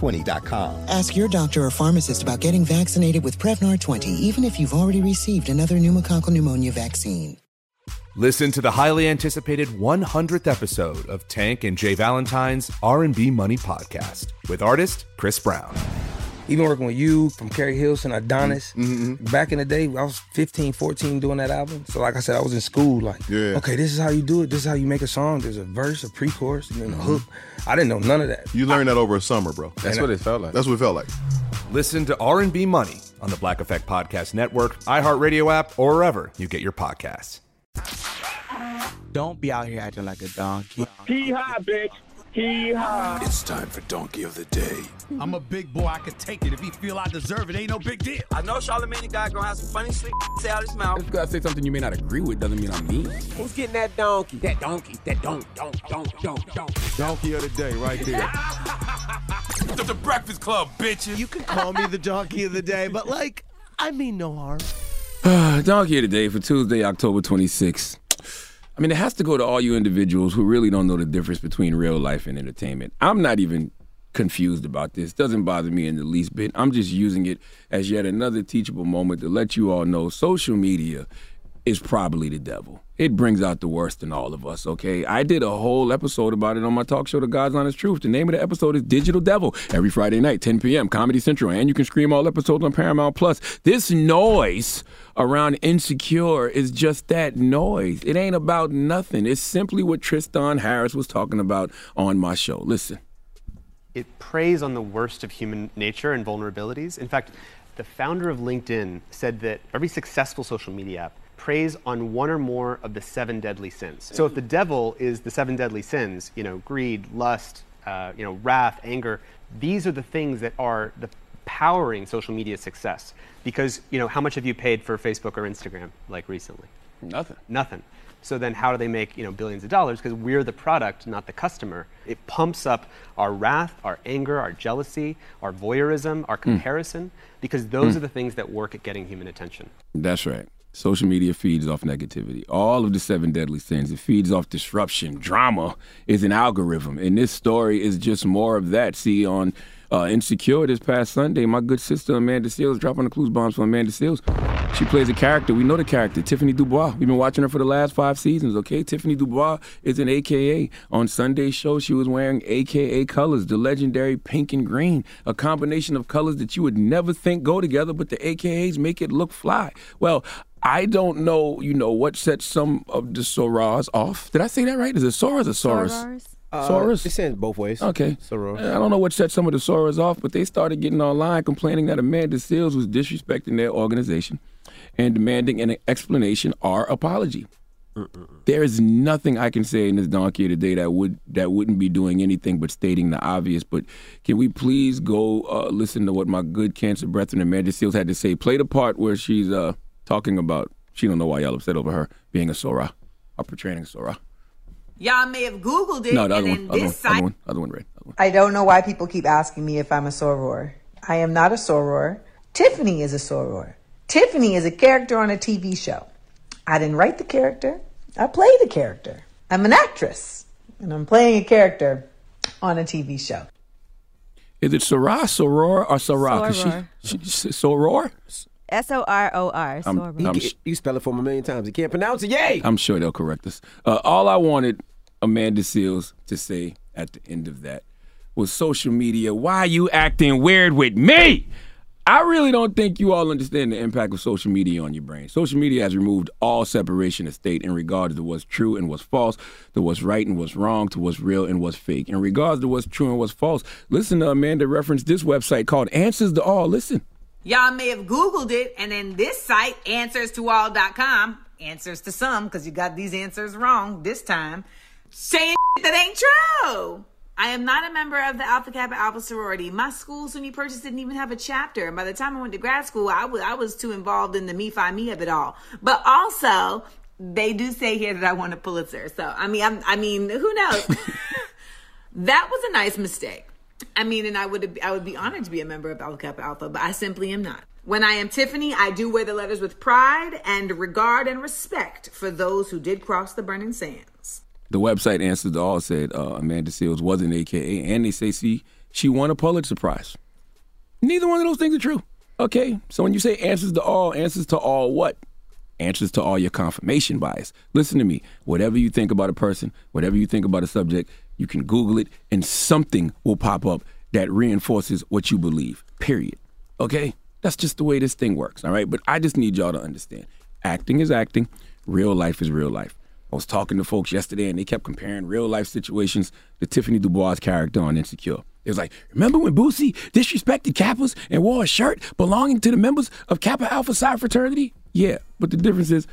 Prevnar20.com. Ask your doctor or pharmacist about getting vaccinated with Prevnar 20, even if you've already received another pneumococcal pneumonia vaccine. Listen to the highly anticipated 100th episode of Tank and Jay Valentine's R&B Money podcast with artist Chris Brown. Even working with you from Keri Hilson, Adonis. Mm-hmm. Back in the day, I was 15, 14 doing that album. So like I said, I was in school like, Yeah. okay, this is how you do it. This is how you make a song. There's a verse, a pre-chorus, and then a hook. Mm-hmm. I didn't know none of that. You learned that over a summer, bro. That's what it felt like. That's what it felt like. Listen to R&B Money on the Black Effect Podcast Network, iHeartRadio app, or wherever you get your podcasts. Don't be out here acting like a donkey. It's time for Donkey of the Day. I'm a big boy. I can take it. If he feel I deserve it, ain't no big deal. I know Charlamagne tha God gonna have some funny sleep say out his mouth. Just because I say something you may not agree with doesn't mean I'm mean. Who's getting that donkey? That donkey. That donk, donk, donk, donk, donk. Donkey of the day, right there. The, the Breakfast Club, bitches. You can call me the donkey of the day, but like, I mean no harm. Donkey of the day for Tuesday, October 26th. I mean, it has to go to all you individuals who really don't know the difference between real life and entertainment. I'm not even confused about this. Doesn't bother me in the least bit. I'm just using it as yet another teachable moment to let you all know social media is probably the devil. It brings out the worst in all of us, okay? I did a whole episode about it on my talk show, The God's Honest Truth. The name of the episode is Digital Devil. Every Friday night, 10 p.m., Comedy Central. And you can stream all episodes on Paramount Plus. This noise around Insecure is just that noise. It ain't about nothing. It's simply what Tristan Harris was talking about on my show. Listen. it preys on the worst of human nature and vulnerabilities. In fact, the founder of LinkedIn said that every successful social media app preys on one or more of the seven deadly sins. So if the devil is the seven deadly sins, you know, greed, lust, uh, you know, wrath, anger, these are the things that are the powering social media success. Because, you know, how much have you paid for Facebook or Instagram like recently? Nothing. Nothing. So then how do they make, you know, billions of dollars? Because we're the product, not the customer. It pumps up our wrath, our anger, our jealousy, our voyeurism, our comparison, because those are the things that work at getting human attention. That's right. Social media feeds off negativity. All of the seven deadly sins. It feeds off disruption. Drama is an algorithm. And this story is just more of that. See, on uh, Insecure this past Sunday, my good sister Amanda Seales dropping the clues bombs for Amanda Seales. She plays a character. We know the character, Tiffany Dubois. We've been watching her for the last five seasons, okay? Tiffany Dubois is an AKA. On Sunday's show, she was wearing AKA colors, the legendary pink and green, a combination of colors that you would never think go together, but the AKAs make it look fly. Well, I don't know, you know, what sets some of the Soras off. Did I say that right? Is it Soras or Soros? Soros? It's in both ways. Okay. Soros. I don't know what set some of the Soras off, but they started getting online complaining that Amanda Seales was disrespecting their organization and demanding an explanation or apology. There is nothing I can say in this donkey today that would that wouldn't be doing anything but stating the obvious. But can we please go uh, listen to what my good cancer brethren Amanda Seales had to say? Play the part where she's uh, talking about she don't know why y'all upset over her being a Sora or portraying a Sora. Y'all may have Googled it, No, the other and one, then other one, this other one, other one, Ray. Other one. I don't know why people keep asking me if I'm a soror. I am not a soror. Tiffany is a soror. Tiffany is a character on a TV show. I didn't write the character, I play the character. I'm an actress, and I'm playing a character on a TV show. Is it Soror, Soror, or Soror? 'Cause Soror. She, she, Soror? S O R O R. I'm- Soror. You, spell it for him a million times. You can't pronounce it. Yay! I'm sure they'll correct us. Uh, all I wanted Amanda Seales to say at the end of that was social media. Why are you acting weird with me? I really don't think you all understand the impact of social media on your brain. Social media has removed all separation of state in regards to what's true and what's false, to what's right and what's wrong, to what's real and what's fake. In regards to what's true and what's false, listen to Amanda reference this website called Answers to All. Listen. Y'all may have Googled it, and then this site, answerstoall.com, answers to some, because you got these answers wrong this time, saying that ain't true. I am not a member of the Alpha Kappa Alpha sorority. My school, SUNY Purchase, didn't even have a chapter. And by the time I went to grad school, I was, I was too involved in the me fi me of it all. But also, they do say here that I won a Pulitzer. So, I mean, I'm, I mean, who knows? that was a nice mistake. I mean, and I would I would be honored to be a member of Alpha Kappa Alpha, but I simply am not. When I am Tiffany, I do wear the letters with pride and regard and respect for those who did cross the burning sands. The website Answers to All said uh, Amanda Seales was an AKA, and they say she she won a Pulitzer Prize. Neither one of those things are true. Okay, so when you say answers to all, answers to all what? Answers to all your confirmation bias. Listen to me. Whatever you think about a person, whatever you think about a subject, you can Google it, and something will pop up that reinforces what you believe. Period. Okay, that's just the way this thing works. All right, but I just need y'all to understand. Acting is acting. Real life is real life. I was talking to folks yesterday and they kept comparing real life situations to Tiffany Dubois' character on Insecure. It was like, remember when Boosie disrespected Kappas and wore a shirt belonging to the members of Kappa Alpha Psi fraternity? Yeah, but the difference is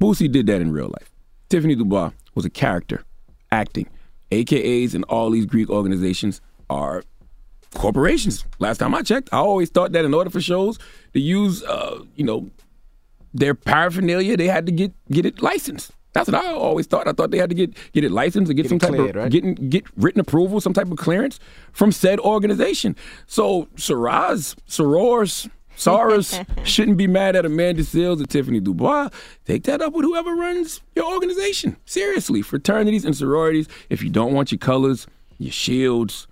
Boosie did that in real life. Tiffany Dubois was a character, acting. AKAs and all these Greek organizations are corporations. Last time I checked, I always thought that in order for shows to use, uh, you know, their paraphernalia, they had to get get it licensed. That's what I always thought. I thought they had to get get it licensed or get, Get some type cleared, of right? getting get written approval, some type of clearance from said organization. So Saraz, Sorors, Saras shouldn't be mad at Amanda Seales or Tiffany Dubois. Take that up with whoever runs your organization. Seriously, fraternities and sororities. If you don't want your colors, your shields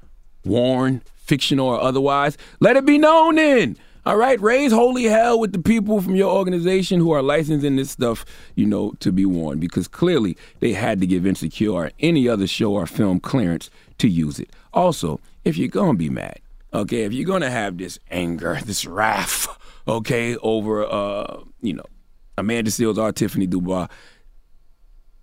worn, fictional or otherwise, let it be known then. All right, raise holy hell with the people from your organization who are licensing this stuff, you know, to be worn because clearly they had to give Insecure or any other show or film clearance to use it. Also, if you're gonna be mad, okay, if you're gonna have this anger, this wrath, okay, over uh, you know, Amanda Seales or Tiffany Dubois,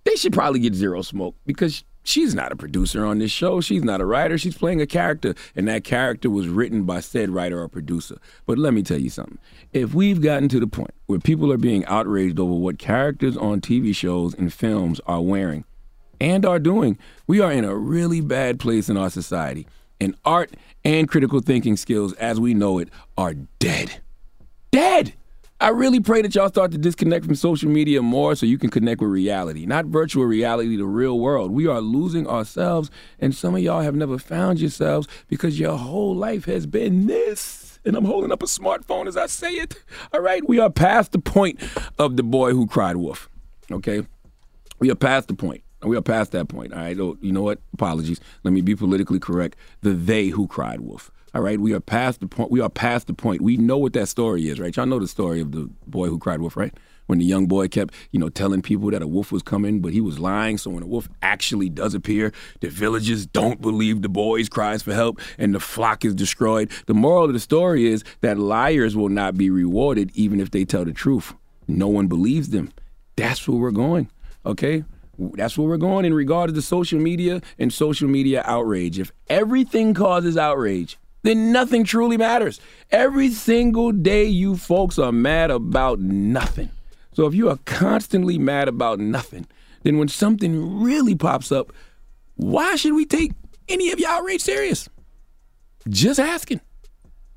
they should probably get zero smoke because she's not a producer on this show. She's not a writer. She's playing a character, and that character was written by said writer or producer. But let me tell you something. If we've gotten to the point where people are being outraged over what characters on TV shows and films are wearing and are doing, we are in a really bad place in our society. And art and critical thinking skills, as we know it, are dead. Dead. I really pray that y'all start to disconnect from social media more so you can connect with reality, not virtual reality, the real world. We are losing ourselves, and some of y'all have never found yourselves because your whole life has been this. And I'm holding up a smartphone as I say it. All right, we are past the point of the boy who cried wolf. Okay, we are past the point. We are past that point. All right. Oh, you know what? Apologies. Let me be politically correct. The they who cried wolf. All right. We are past the point. We are past the point. We know what that story is, right? Y'all know the story of the boy who cried wolf, right? When the young boy kept, you know, telling people that a wolf was coming, but he was lying. So when a wolf actually does appear, the villagers don't believe the boy's cries for help, and the flock is destroyed. The moral of the story is that liars will not be rewarded, even if they tell the truth. No one believes them. That's where we're going. Okay. That's where we're going in regard to the social media and social media outrage. If everything causes outrage, then nothing truly matters. Every single day, you folks are mad about nothing. So if you are constantly mad about nothing, then when something really pops up, why should we take any of your outrage serious? Just asking.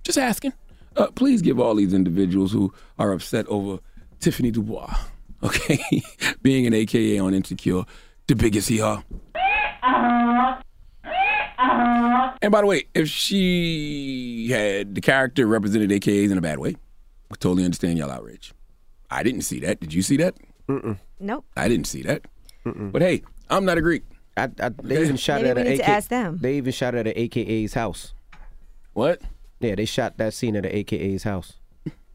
Just asking. Uh, please give all these individuals who are upset over Tiffany Dubois, okay, being an AKA on Insecure, the biggest hee haw. And by the way, if she had the character represented AKAs in a bad way, I totally understand y'all outrage. I didn't see that. Did you see that? Mm-mm. Nope. I didn't see that. But hey, I'm not a Greek. I, I, they even shot Maybe at we an need to ask them. They even shot at an AKA's house. What? Yeah, they shot that scene at an AKA's house.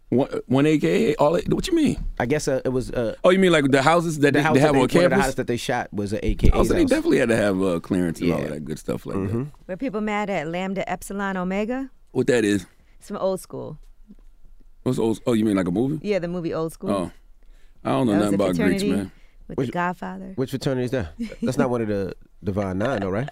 One, one AKA? All what you mean? I guess uh, it was. Uh, Oh, you mean like the houses that the they, house they that have they, on one of the house that they shot was an AKA's Oh, so they house. definitely had to have uh, clearance and all Yeah. that good stuff like Mhm. that. Were people mad at Lambda Epsilon Omega? What that is? It's from old school. What's old? Oh, you mean like a movie? Yeah, the movie Old School. Oh, I don't know That nothing about Greeks, fraternity man. With Which- the Godfather. Which fraternity is that? That's not one of the Divine Nine, though, right?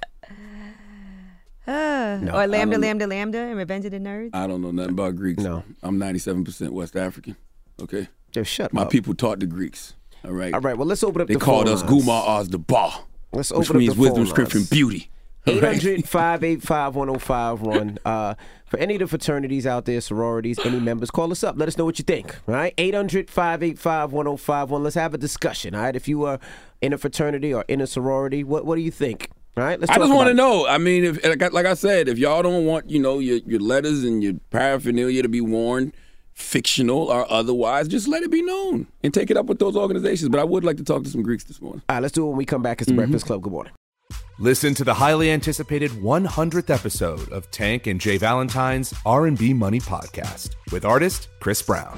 Uh, No, or Lambda, Lambda, Lambda, and Revenge of the Nerds. I don't know nothing about Greeks. No, I'm 97% West African. Okay, just shut My up. people taught the Greeks. All right. All right. Well, let's open up They the called us. Guma Oz the Ba. Let's which open up means the wisdom, scripture, and beauty. All right? 800 585 1051. Uh, For any of the fraternities out there, sororities, any members, call us up. Let us know what you think. All right? 800 585 1051. Let's have a discussion. All right? If you are in a fraternity or in a sorority, what, what do you think? All right? Let's I just want to know. I mean, if like I, like I said, if y'all don't want, you know, your your letters and your paraphernalia to be worn, fictional or otherwise, just let it be known and take it up with those organizations. But I would like to talk to some Greeks this morning. All right, let's do it when we come back. It's the mm-hmm. Breakfast Club. Good morning. Listen to the highly anticipated 100th episode of Tank and Jay Valentine's R&B Money podcast with artist Chris Brown.